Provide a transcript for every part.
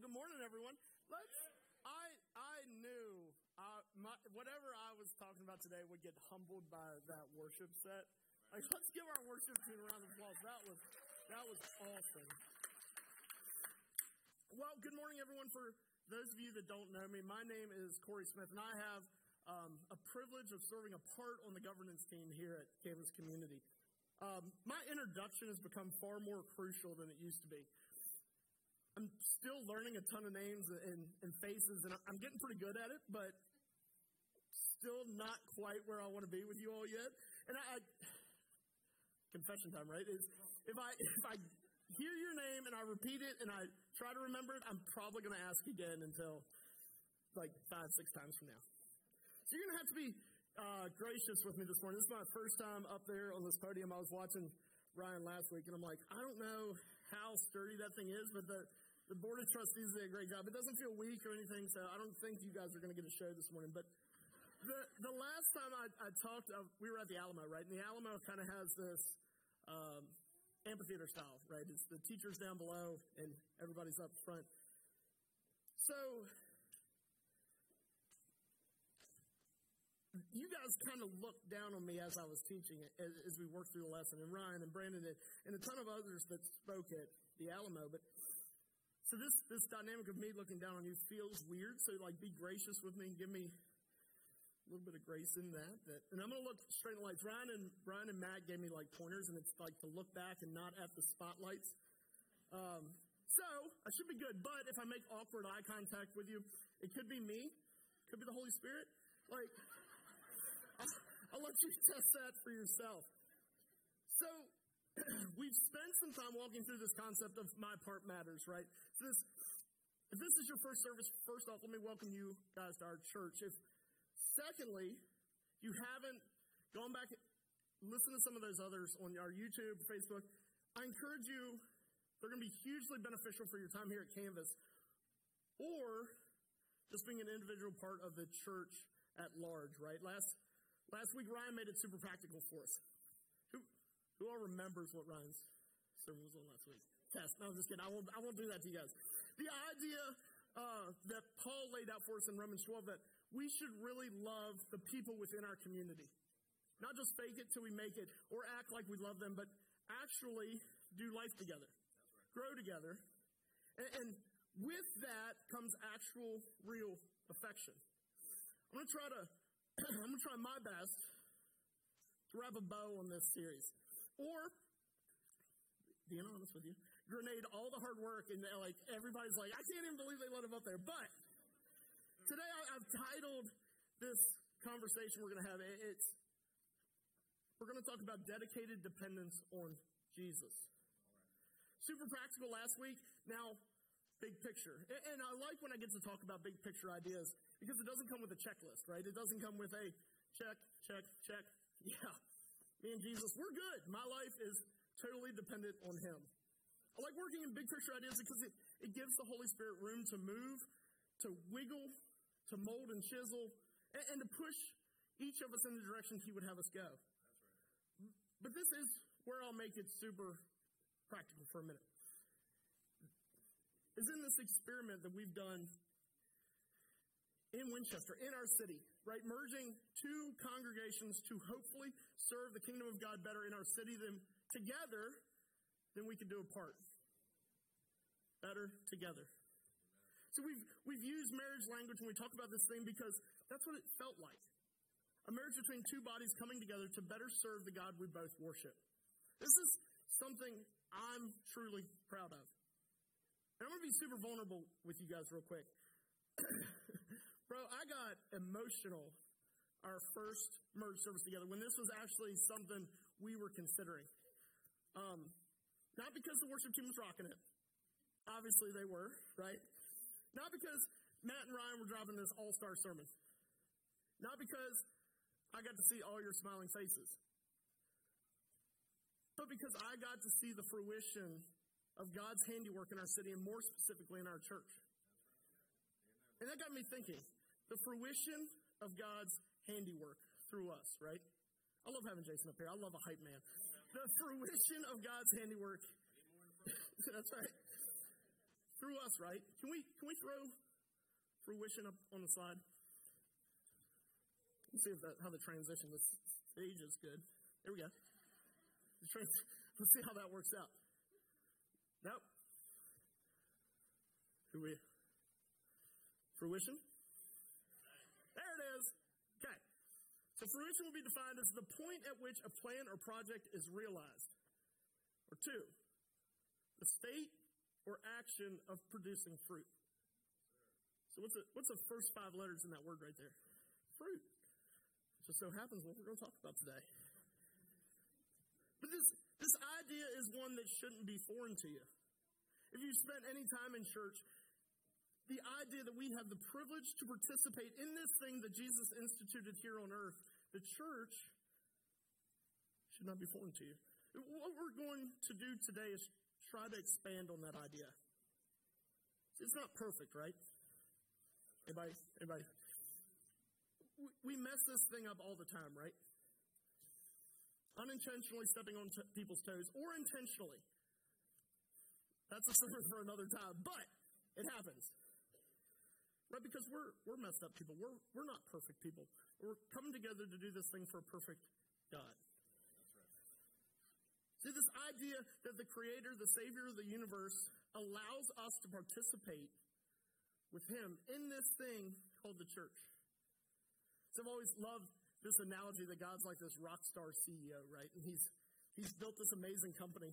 good morning, everyone. Let's. I I knew uh, my, whatever I was talking about today would get humbled by that worship set. Like, let's give our worship team a round of applause. That was that was awesome. Well, good morning, everyone. For those of you that don't know me, my name is Corey Smith, and I have um, a privilege of serving a part on the governance team here at Canvas Community. Um, my introduction has become far more crucial than it used to be. I'm still learning a ton of names and, and faces, and I'm getting pretty good at it, but still not quite where I want to be with you all yet. And I, I confession time, right? Is if I if I hear your name and I repeat it and I try to remember it, I'm probably going to ask again until like five, six times from now. So you're going to have to be uh, gracious with me this morning. This is my first time up there on this podium. I was watching Ryan last week, and I'm like, I don't know how sturdy that thing is, but the the board of trustees did a great job. It doesn't feel weak or anything, so I don't think you guys are going to get a show this morning. But the the last time I, I talked, uh, we were at the Alamo, right? And the Alamo kind of has this um, amphitheater style, right? It's the teachers down below and everybody's up front. So you guys kind of looked down on me as I was teaching it, as, as we worked through the lesson, and Ryan and Brandon and, and a ton of others that spoke at the Alamo. But so this this dynamic of me looking down on you feels weird. So like, be gracious with me and give me a little bit of grace in that. That, and I'm to look straight in the lights. Ryan and Brian and Matt gave me like pointers, and it's like to look back and not at the spotlights. Um, so I should be good. But if I make awkward eye contact with you, it could be me, could be the Holy Spirit. Like, I'll, let you test that for yourself. So we've spent some time walking through this concept of my part matters, right? This, if this is your first service, first off, let me welcome you guys to our church. If secondly, you haven't gone back, listen to some of those others on our YouTube, Facebook. I encourage you. They're going to be hugely beneficial for your time here at Canvas, or just being an individual part of the church at large. Right? Last last week, Ryan made it super practical for us. Who who all remembers what Ryan's sermon was on last week? Test. No, I'm just kidding. I won't, I won't do that to you guys. The idea uh, that Paul laid out for us in Romans 12 that we should really love the people within our community. Not just fake it till we make it or act like we love them, but actually do life together, right. grow together. And, and with that comes actual, real affection. I'm going to try to, I'm going to try my best to wrap a bow on this series. Or, being honest with you, grenade all the hard work and uh, like everybody's like, I can't even believe they let him up there. But today I, have titled this conversation we're going to have. It's we're going to talk about dedicated dependence on Jesus. Super practical last week. Now, big picture. And I like when I get to talk about big picture ideas because it doesn't come with a checklist, right? It doesn't come with a check, check, check. Yeah, me and Jesus, we're good. My life is totally dependent on Him. I like working in big picture ideas because it, it gives the Holy Spirit room to move, to wiggle, to mold and chisel, and, and to push each of us in the direction He would have us go. Right. But this is where I'll make it super practical for a minute. Is in this experiment that we've done in Winchester, in our city, right? Merging two congregations to hopefully serve the kingdom of God better in our city than together than we can do apart. Better together. So we've, we've used marriage language when we talk about this thing because that's what it felt like. A marriage between two bodies coming together to better serve the God we both worship. This is something I'm truly proud of. And I'm going to be super vulnerable with you guys real quick. Bro, I got emotional our first merge service together when this was actually something we were considering. Um, not because the worship team was rocking it. Obviously they were, right? Not because Matt and Ryan were driving this all star sermon. Not because I got to see all your smiling faces. But because I got to see the fruition of God's handiwork in our city and more specifically in our church. And that got me thinking the fruition of God's handiwork through us, right? I love having Jason up here. I love a hype man. The fruition of God's handiwork. That's right. through us, right? Can we can we throw fruition up on the slide? Let's see if that, how the transition. This stage is good. There we go. Let's see how that works out. Nope. Who we? Fruition? There it is. Okay. So fruition will be defined as the point at which a plan or project is realized. Or two, the state or action of producing fruit. So what's the, what's the first five letters in that word right there? Fruit. Just so happens what we're going to talk about today. But this, this idea is one that shouldn't be foreign to you. If you've spent any time in church, the idea that we have the privilege to participate in this thing that Jesus instituted here on earth, the church, should not be foreign to you. What we're going to do today is try to expand on that idea. It's not perfect, right? Anybody? Anybody? We mess this thing up all the time, right? Unintentionally stepping on t- people's toes, or intentionally. That's a sermon for another time, but it happens. Right? Because we're, we're messed up people. We're, we're not perfect people. We're coming together to do this thing for a perfect God. See, this idea that the Creator, the Savior of the universe, allows us to participate with Him in this thing called the church. So I've always loved this analogy that God's like this rock star CEO, right? And he's, he's built this amazing company.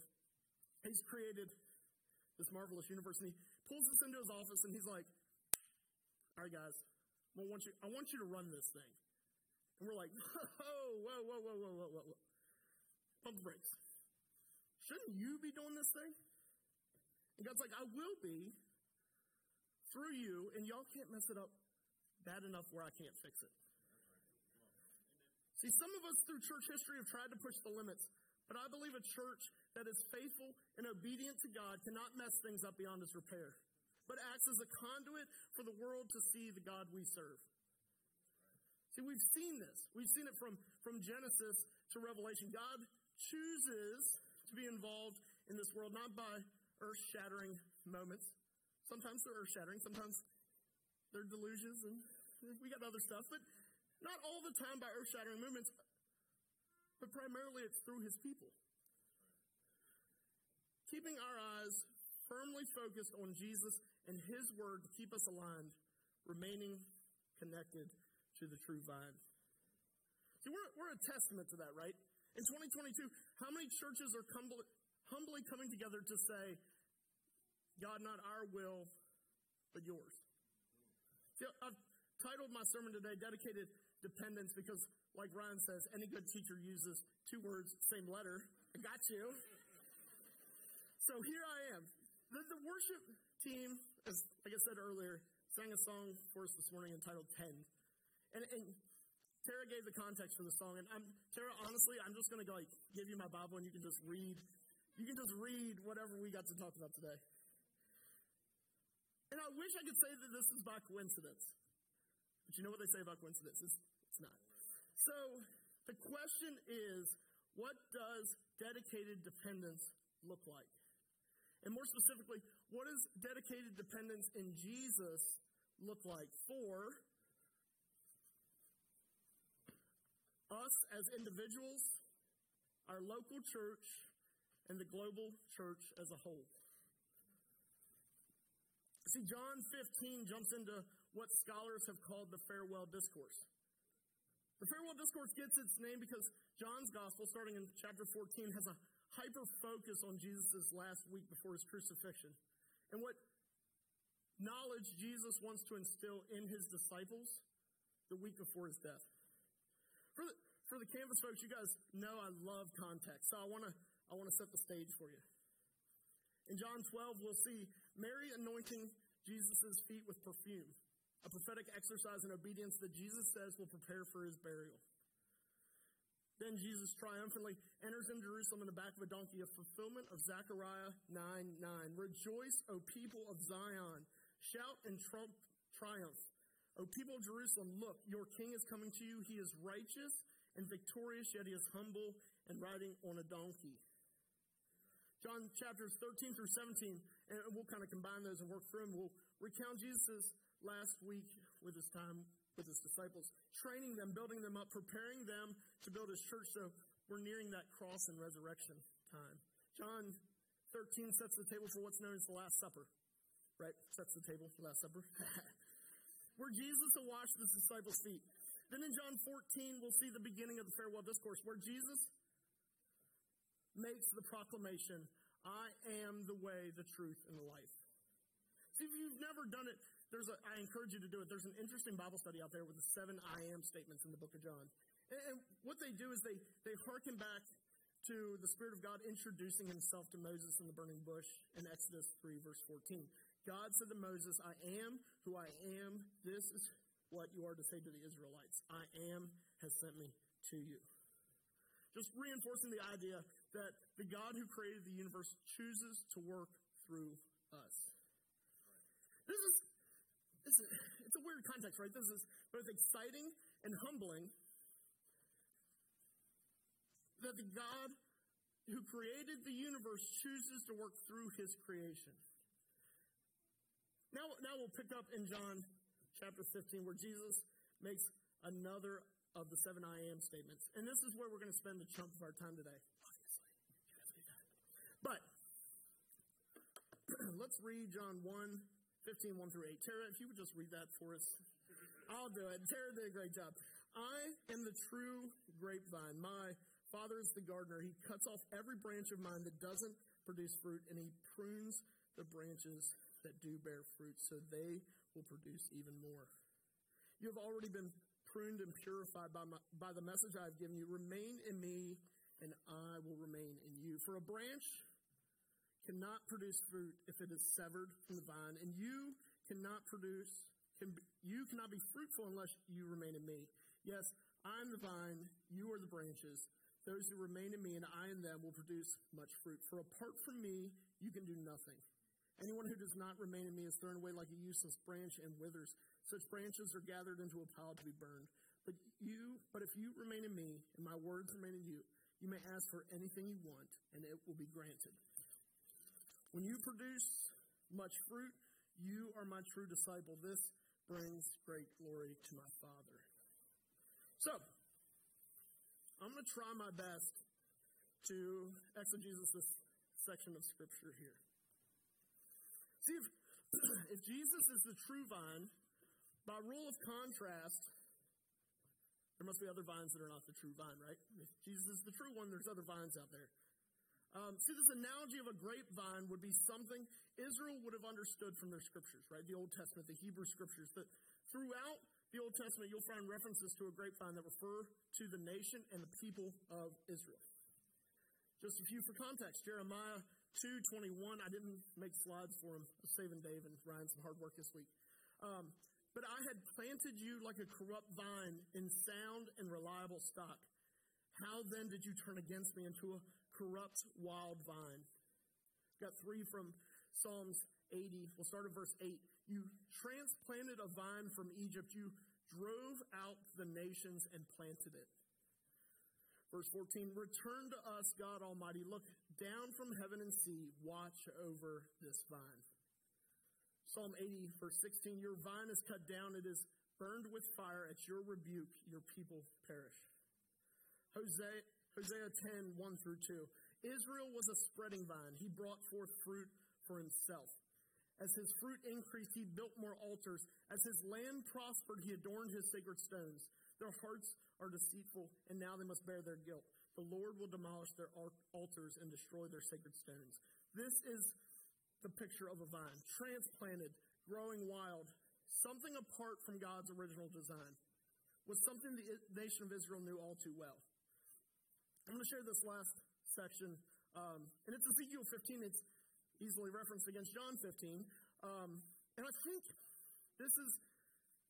He's created this marvelous universe, and he pulls us into his office, and he's like, all right, guys, I want you, I want you to run this thing. And we're like, whoa, oh, whoa, whoa, whoa, whoa, whoa, whoa. Pump the brakes. Shouldn't you be doing this thing? And God's like, I will be through you, and y'all can't mess it up bad enough where I can't fix it. See, some of us through church history have tried to push the limits, but I believe a church that is faithful and obedient to God cannot mess things up beyond its repair but acts as a conduit for the world to see the God we serve. See, we've seen this. We've seen it from, from Genesis to Revelation. God chooses to be involved in this world, not by earth shattering moments. Sometimes they're earth shattering, sometimes they're delusions, and we got other stuff, but not all the time by earth shattering movements, but primarily it's through his people. Keeping our eyes firmly focused on Jesus and His Word to keep us aligned, remaining connected to the true vine. See, we're, we're a testament to that, right? In 2022, how many churches are humbly, humbly coming together to say, God, not our will, but yours? See, I've titled my sermon today, Dedicated Dependence, because, like Ryan says, any good teacher uses two words, same letter. I got you. So here I am. The, the worship team as like I said earlier, sang a song for us this morning entitled 10. And, and Tara gave the context for the song. And I'm, Tara, honestly, I'm just going to like give you my Bible and you can just read. You can just read whatever we got to talk about today. And I wish I could say that this is by coincidence. But you know what they say about coincidence? It's, it's not. So the question is, what does dedicated dependence look like? And more specifically, what does dedicated dependence in Jesus look like for us as individuals, our local church, and the global church as a whole? See, John 15 jumps into what scholars have called the farewell discourse. The farewell discourse gets its name because John's gospel, starting in chapter 14, has a hyper focus on Jesus' last week before his crucifixion and what knowledge Jesus wants to instill in his disciples the week before his death. For the, for the Canvas folks, you guys know I love context, so I want to I want to set the stage for you. In John 12, we'll see Mary anointing Jesus' feet with perfume, a prophetic exercise in obedience that Jesus says will prepare for his burial. Then Jesus triumphantly enters in Jerusalem in the back of a donkey, a fulfillment of Zechariah 9 9. Rejoice, O people of Zion. Shout and trump triumph. O people of Jerusalem, look, your king is coming to you. He is righteous and victorious, yet he is humble and riding on a donkey. John chapters 13 through 17, and we'll kind of combine those and work through them. We'll recount Jesus' last week with his time with his disciples, training them, building them up, preparing them to build his church. So we're nearing that cross and resurrection time. John 13 sets the table for what's known as the Last Supper, right? Sets the table for the Last Supper. where Jesus will wash the disciples' feet. Then in John 14, we'll see the beginning of the farewell discourse where Jesus makes the proclamation, I am the way, the truth, and the life. See, if you've never done it, there's a, I encourage you to do it. There's an interesting Bible study out there with the seven I am statements in the book of John. And, and what they do is they, they hearken back to the Spirit of God introducing himself to Moses in the burning bush in Exodus 3, verse 14. God said to Moses, I am who I am. This is what you are to say to the Israelites. I am has sent me to you. Just reinforcing the idea that the God who created the universe chooses to work through us. This is, this is it's a weird context, right? This is both exciting and humbling that the God who created the universe chooses to work through his creation. Now, now we'll pick up in John chapter 15 where Jesus makes another of the seven I am statements. And this is where we're going to spend a chunk of our time today. But let's read John 1, 15, 1 through 8. Tara, if you would just read that for us. I'll do it. Tara did a great job. I am the true grapevine. My father is the gardener. He cuts off every branch of mine that doesn't produce fruit, and he prunes the branches that do bear fruit so they will produce even more. You have already been pruned and purified by, my, by the message I have given you. Remain in me, and I will remain in you. For a branch cannot produce fruit if it is severed from the vine, and you cannot produce, can you cannot be fruitful unless you remain in me. Yes, I am the vine, you are the branches. Those who remain in me and I in them will produce much fruit. For apart from me, you can do nothing. Anyone who does not remain in me is thrown away like a useless branch and withers. Such branches are gathered into a pile to be burned. But you, but if you remain in me and my words remain in you, you may ask for anything you want and it will be granted. When you produce much fruit, you are my true disciple. This brings great glory to my Father. So, I'm going to try my best to exegesis this section of Scripture here. See, if, if Jesus is the true vine, by rule of contrast, there must be other vines that are not the true vine, right? If Jesus is the true one, there's other vines out there. Um, see, this analogy of a grapevine would be something Israel would have understood from their scriptures, right? The Old Testament, the Hebrew scriptures. That throughout the Old Testament, you'll find references to a grapevine that refer to the nation and the people of Israel. Just a few for context. Jeremiah 2.21. I didn't make slides for him. saving Dave and Ryan some hard work this week. Um, but I had planted you like a corrupt vine in sound and reliable stock. How then did you turn against me into a corrupt wild vine? Got three from Psalms 80. We'll start at verse 8. You transplanted a vine from Egypt. You drove out the nations and planted it. Verse 14, return to us, God Almighty. Look down from heaven and see. Watch over this vine. Psalm 80, verse 16 Your vine is cut down, it is burned with fire. At your rebuke, your people perish. Hosea, Hosea 10, 1 through 2. Israel was a spreading vine. He brought forth fruit for himself. As his fruit increased, he built more altars. As his land prospered, he adorned his sacred stones. Their hearts are deceitful, and now they must bear their guilt. The Lord will demolish their altars and destroy their sacred stones. This is the picture of a vine, transplanted, growing wild, something apart from God's original design, was something the nation of Israel knew all too well. I'm going to share this last section, um, and it's Ezekiel 15. It's easily referenced against John 15. Um, and I think this is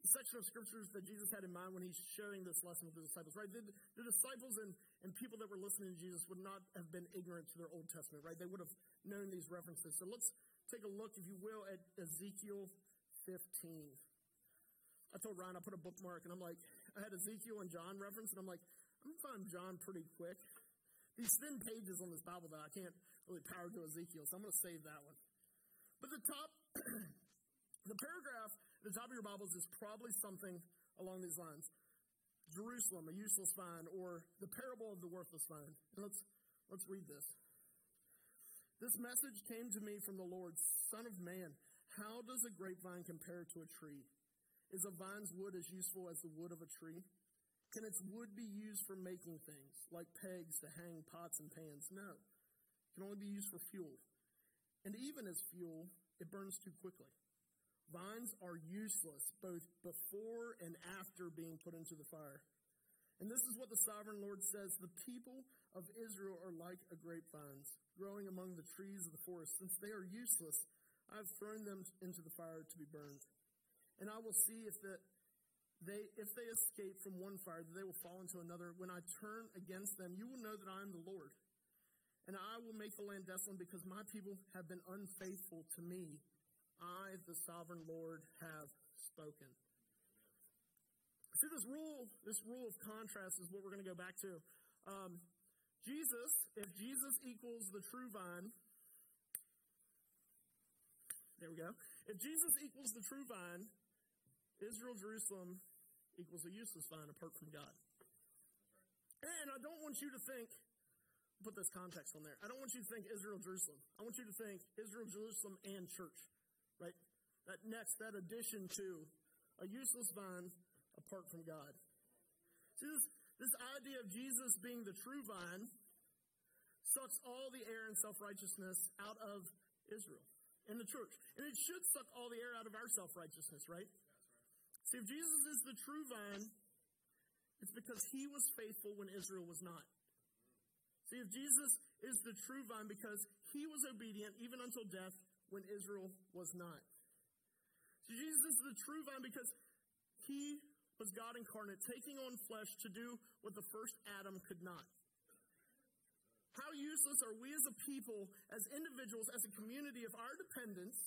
the section of scriptures that Jesus had in mind when he's sharing this lesson with the disciples, right? The, the disciples and, and people that were listening to Jesus would not have been ignorant to their Old Testament, right? They would have known these references. So let's take a look, if you will, at Ezekiel 15. I told Ryan I put a bookmark, and I'm like, I had Ezekiel and John reference, and I'm like, I'm going to find John pretty quick. These thin pages on this Bible that I can't really power to Ezekiel, so I'm going to save that one. But the top, the paragraph at the top of your Bibles is probably something along these lines. Jerusalem, a useless vine, or the parable of the worthless vine. And let's, let's read this. This message came to me from the Lord, Son of man, how does a grapevine compare to a tree? Is a vine's wood as useful as the wood of a tree? Can its wood be used for making things, like pegs to hang pots and pans? No. Can only be used for fuel. And even as fuel, it burns too quickly. Vines are useless both before and after being put into the fire. And this is what the sovereign Lord says The people of Israel are like a grapevines growing among the trees of the forest. Since they are useless, I have thrown them into the fire to be burned. And I will see if that they if they escape from one fire, they will fall into another. When I turn against them, you will know that I am the Lord. And I will make the land desolate because my people have been unfaithful to me. I, the sovereign Lord, have spoken. See, this rule, this rule of contrast is what we're going to go back to. Um, Jesus, if Jesus equals the true vine, there we go. If Jesus equals the true vine, Israel, Jerusalem equals a useless vine apart from God. And I don't want you to think, put this context on there. I don't want you to think Israel, Jerusalem. I want you to think Israel, Jerusalem, and church, right? That next, that addition to a useless vine apart from God. See, this, this idea of Jesus being the true vine sucks all the air and self righteousness out of Israel and the church. And it should suck all the air out of our self righteousness, right? See, if Jesus is the true vine, it's because he was faithful when Israel was not. See, if Jesus is the true vine because he was obedient even until death when Israel was not. So Jesus is the true vine because he was God incarnate, taking on flesh to do what the first Adam could not. How useless are we as a people, as individuals, as a community if our dependence,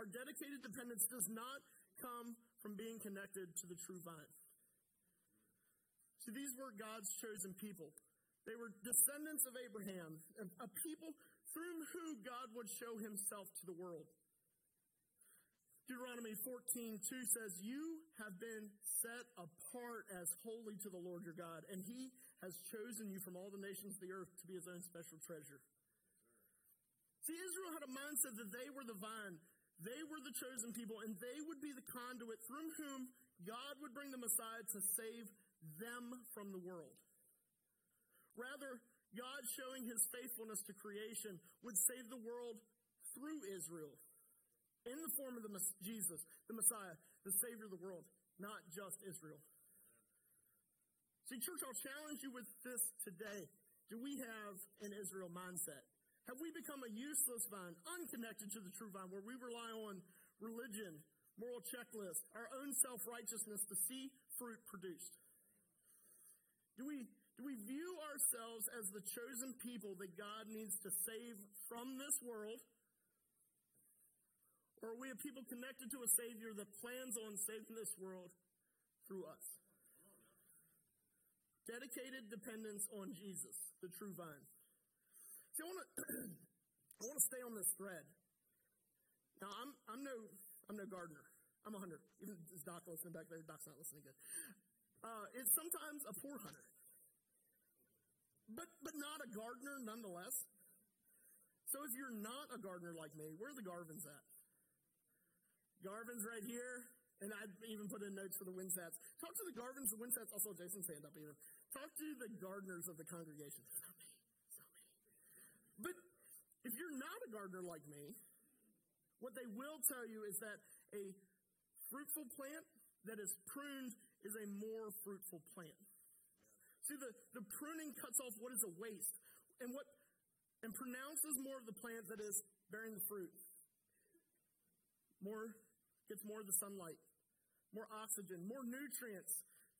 our dedicated dependence, does not come from being connected to the true vine. See, these were God's chosen people. They were descendants of Abraham, a people through whom God would show himself to the world. Deuteronomy 14, 2 says, You have been set apart as holy to the Lord your God, and he has chosen you from all the nations of the earth to be his own special treasure. See, Israel had a mindset that they were the vine, they were the chosen people, and they would be the conduit through whom God would bring the Messiah to save them from the world. Rather, God showing his faithfulness to creation would save the world through Israel in the form of the Jesus, the Messiah, the Savior of the world, not just Israel. See, church, I'll challenge you with this today. Do we have an Israel mindset? Have we become a useless vine, unconnected to the true vine, where we rely on religion, moral checklist, our own self righteousness to see fruit produced? Do we, do we view ourselves as the chosen people that God needs to save from this world? Or are we a people connected to a Savior that plans on saving this world through us? Dedicated dependence on Jesus, the true vine. See, I want to I want to stay on this thread. Now, I'm I'm no I'm no gardener. I'm a hunter. Even is Doc listening back there? Doc's not listening good. Uh, it's sometimes a poor hunter, but but not a gardener nonetheless. So if you're not a gardener like me, where are the Garvins at? Garvins right here, and I even put in notes for the Winsats. Talk to the Garvins, the Winsats. Also, Jason's hand up even. Talk to the gardeners of the congregation. But if you're not a gardener like me, what they will tell you is that a fruitful plant that is pruned is a more fruitful plant. See, the, the pruning cuts off what is a waste and what and pronounces more of the plant that is bearing the fruit. More gets more of the sunlight, more oxygen, more nutrients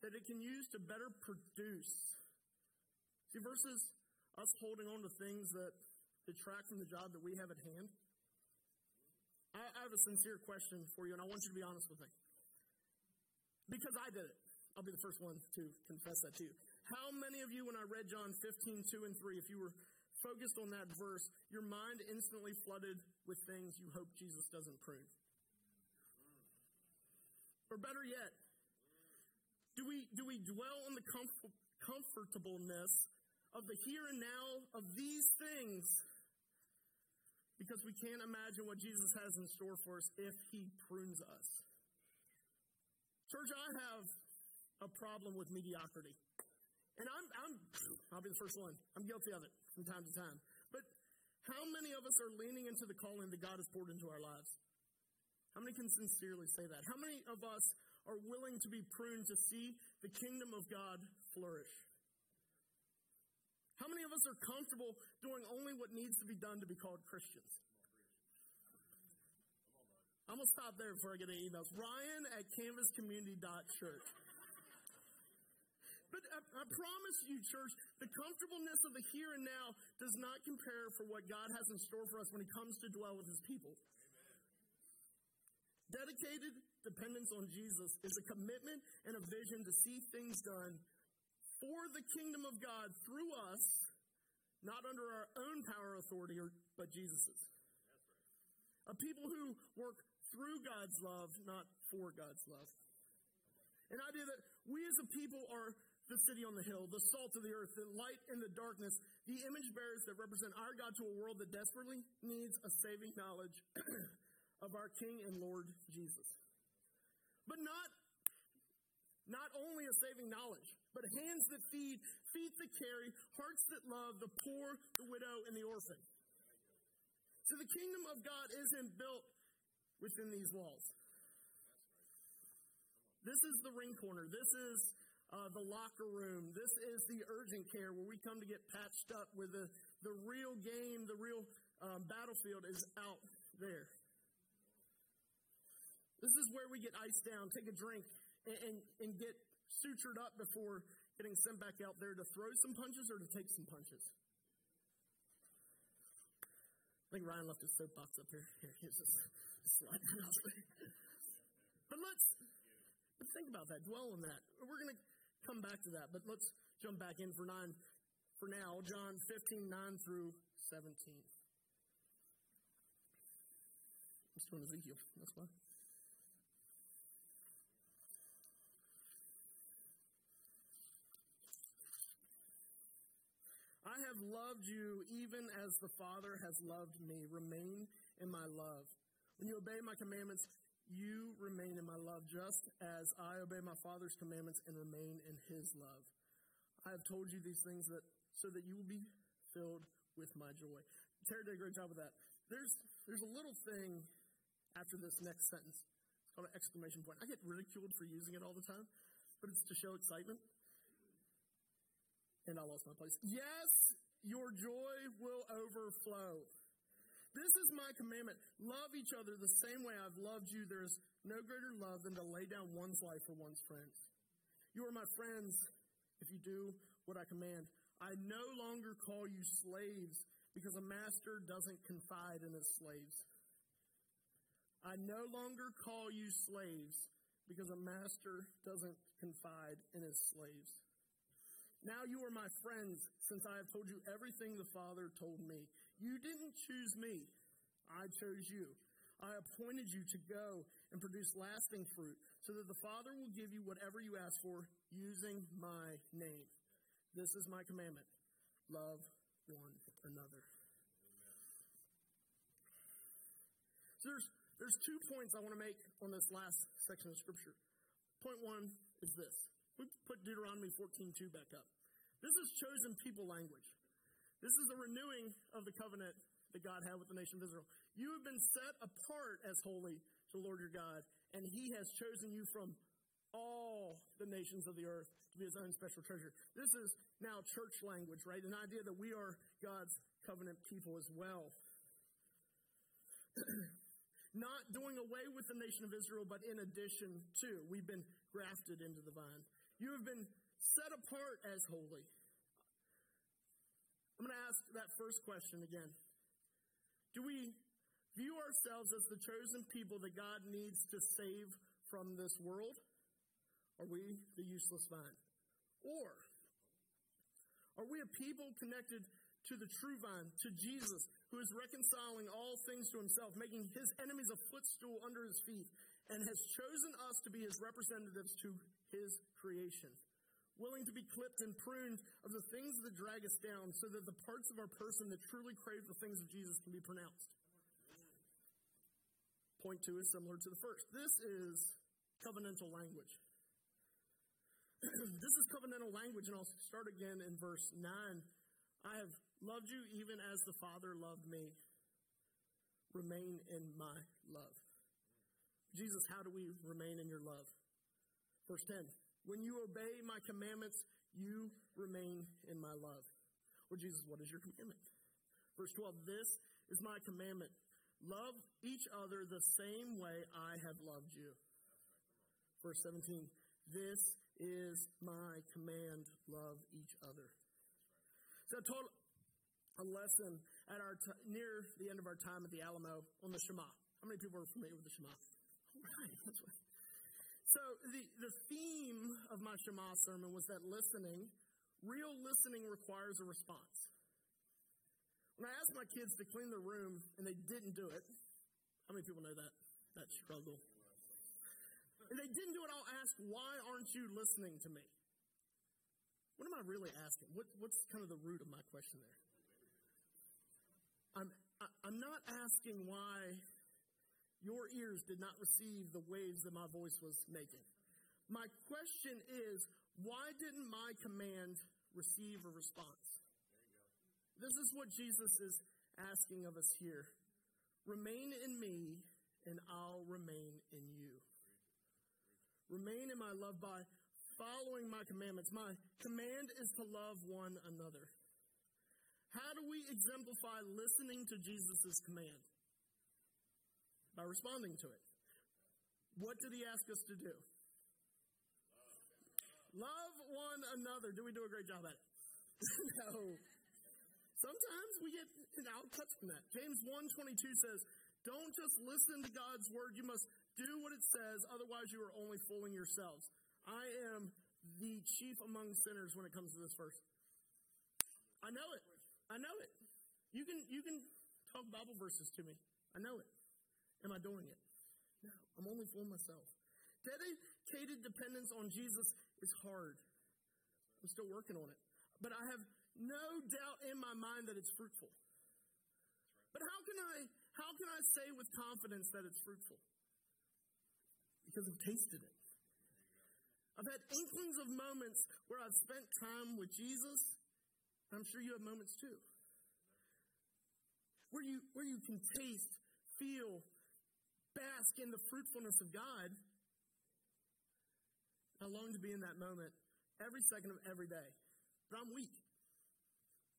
that it can use to better produce. See, versus us holding on to things that detract from the job that we have at hand? I, I have a sincere question for you, and I want you to be honest with me. Because I did it. I'll be the first one to confess that to you. How many of you, when I read John 15, 2 and 3, if you were focused on that verse, your mind instantly flooded with things you hope Jesus doesn't prove? Or better yet, do we, do we dwell on the comfort, comfortableness of the here and now of these things because we can't imagine what Jesus has in store for us if he prunes us? Church, I have a problem with mediocrity. And I'm, I'm, I'll be the first one. I'm guilty of it from time to time. But how many of us are leaning into the calling that God has poured into our lives? How many can sincerely say that? How many of us are willing to be pruned to see the kingdom of God flourish? How many of us are comfortable doing only what needs to be done to be called Christians? I'm going to stop there before I get any emails. Ryan at canvascommunity.church. But I, I, promise you, church, the comfortableness of the here and now does not compare for what God has in store for us when He comes to dwell with His people. Dedicated dependence on Jesus is a commitment and a vision to see things done for the kingdom of God through us, not under our own power or authority, or, but Jesus's. A people who work through God's love, not for God's love. An idea that we as a people are the city on the hill, the salt of the earth, the light in the darkness, the image bearers that represent our God to a world that desperately needs a saving knowledge of our King and Lord Jesus. But not, not only a saving knowledge, but hands that feed, feet that carry, hearts that love the poor, the widow, and the orphan. So the kingdom of God isn't built within these walls. This is the ring corner. This is uh, the locker room. This is the urgent care where we come to get patched up where the, the real game, the real um, battlefield is out there. This is where we get iced down, take a drink, and, and, and get sutured up before getting sent back out there to throw some punches or to take some punches. I think Ryan left his soapbox up here. Here, here's this but let's, let's think about that. Dwell on that. We're going to come back to that, but let's jump back in for nine for now. John 15, 9 through 17. I'm still in Ezekiel. That's why. I have loved you even as the Father has loved me. Remain in my love. When you obey my commandments, you remain in my love, just as I obey my Father's commandments and remain in his love. I have told you these things that so that you will be filled with my joy. Terry did a great job with that. There's there's a little thing after this next sentence. It's called an exclamation point. I get ridiculed for using it all the time, but it's to show excitement. And I lost my place. Yes, your joy will overflow. This is my commandment. Love each other the same way I've loved you. There is no greater love than to lay down one's life for one's friends. You are my friends if you do what I command. I no longer call you slaves because a master doesn't confide in his slaves. I no longer call you slaves because a master doesn't confide in his slaves. Now you are my friends since I have told you everything the Father told me. You didn't choose me, I chose you. I appointed you to go and produce lasting fruit, so that the Father will give you whatever you ask for using my name. This is my commandment love one another. So there's, there's two points I want to make on this last section of Scripture. Point one is this. We put Deuteronomy 14.2 back up. This is chosen people language. This is the renewing of the covenant that God had with the nation of Israel. You have been set apart as holy to the Lord your God, and he has chosen you from all the nations of the earth to be his own special treasure. This is now church language, right? An idea that we are God's covenant people as well. Not doing away with the nation of Israel, but in addition to. We've been grafted into the vine. You have been set apart as holy. I'm going to ask that first question again. Do we view ourselves as the chosen people that God needs to save from this world? Are we the useless vine? Or are we a people connected to the true vine, to Jesus, who is reconciling all things to himself, making his enemies a footstool under his feet, and has chosen us to be his representatives to his creation, willing to be clipped and pruned of the things that drag us down, so that the parts of our person that truly crave the things of Jesus can be pronounced. Point two is similar to the first. This is covenantal language. this is covenantal language, and I'll start again in verse 9. I have loved you even as the Father loved me. Remain in my love. Jesus, how do we remain in your love? Verse 10 When you obey my commandments, you remain in my love. Well, Jesus, what is your commandment? Verse 12 This is my commandment. Love each other the same way I have loved you. Verse 17 This is my command. Love each other. So told a lesson at our t- near the end of our time at the Alamo on the Shema. How many people are familiar with the Shema? All right, that's right. So the, the theme of my Shema sermon was that listening, real listening requires a response. When I asked my kids to clean their room and they didn't do it, how many people know that? That struggle. And they didn't do it, I'll ask, why aren't you listening to me? What am I really asking? What, what's kind of the root of my question there? I'm, I, I'm not asking why your ears did not receive the waves that my voice was making. My question is, why didn't my command receive a response? This is what Jesus is asking of us here. Remain in me, and I'll remain in you. Remain in my love by following my commandments. My command is to love one another. How do we exemplify listening to Jesus' command? By responding to it. What did he ask us to do? Love one another. Do we do a great job at it? no. Sometimes we get out touch from that. James 1.22 says, Don't just listen to God's word, you must do what it says, otherwise you are only fooling yourselves. I am the chief among sinners when it comes to this verse. I know it. I know it. You can you can talk Bible verses to me. I know it. Am I doing it? No. I'm only fooling myself. Dedicated dependence on Jesus is hard. I'm still working on it. But I have no doubt in my mind that it's fruitful. But how can I how can I say with confidence that it's fruitful? Because I've tasted it. I've had inklings of moments where I've spent time with Jesus. I'm sure you have moments too. Where you, where you can taste, feel, bask in the fruitfulness of God. I long to be in that moment every second of every day. But I'm weak.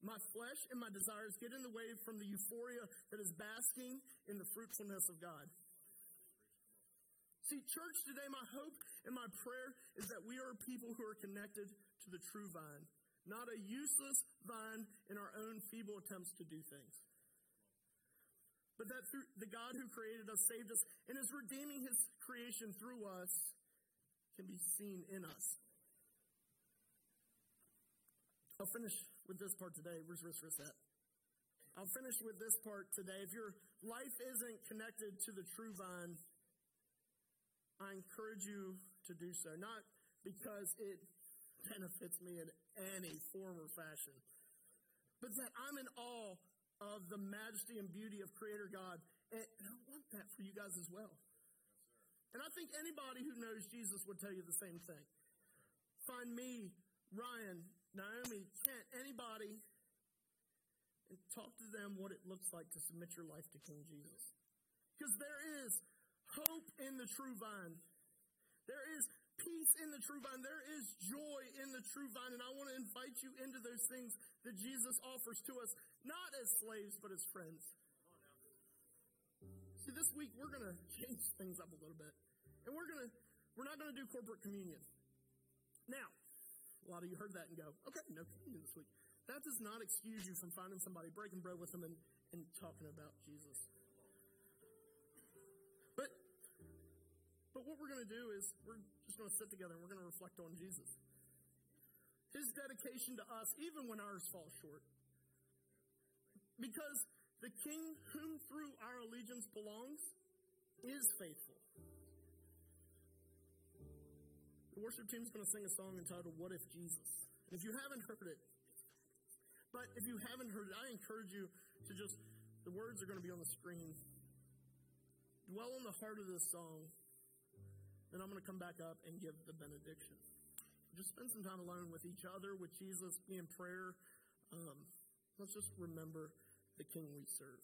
My flesh and my desires get in the way from the euphoria that is basking in the fruitfulness of God. See, church today, my hope and my prayer is that we are people who are connected to the true vine, not a useless vine in our own feeble attempts to do things. But that through the God who created us, saved us, and is redeeming his creation through us can be seen in us. I'll finish with this part today. Where's? I'll finish with this part today. If your life isn't connected to the true vine, I encourage you to do so. Not because it benefits me in any form or fashion, but that I'm in awe of the majesty and beauty of Creator God. And, I want that for you guys as well. and I think anybody who knows Jesus would tell you the same thing. Find me, Ryan, Naomi, Kent, anybody, and talk to them what it looks like to submit your life to King Jesus. Because there is hope in the true vine. There is peace in the true vine. There is joy in the true vine. And I want to invite you into those things that Jesus offers to us, not as slaves, but as friends. See, this week we're going to change things up a little bit. And we're going to, we're not going to do corporate communion. Now, a lot of you heard that and go, okay, no communion this week. That does not excuse you from finding somebody, breaking bread with them, and, and talking about Jesus. What we're going to do is we're just going to sit together and we're going to reflect on Jesus. His dedication to us, even when ours fall short. Because the king whom through our allegiance belongs is faithful. The worship team is going to sing a song entitled What If Jesus? If you haven't heard it, but if you haven't heard it, I encourage you to just, the words are going to be on the screen. Dwell on the heart of this song. Then I'm going to come back up and give the benediction. Just spend some time alone with each other, with Jesus, be in prayer. Um, let's just remember the King we serve.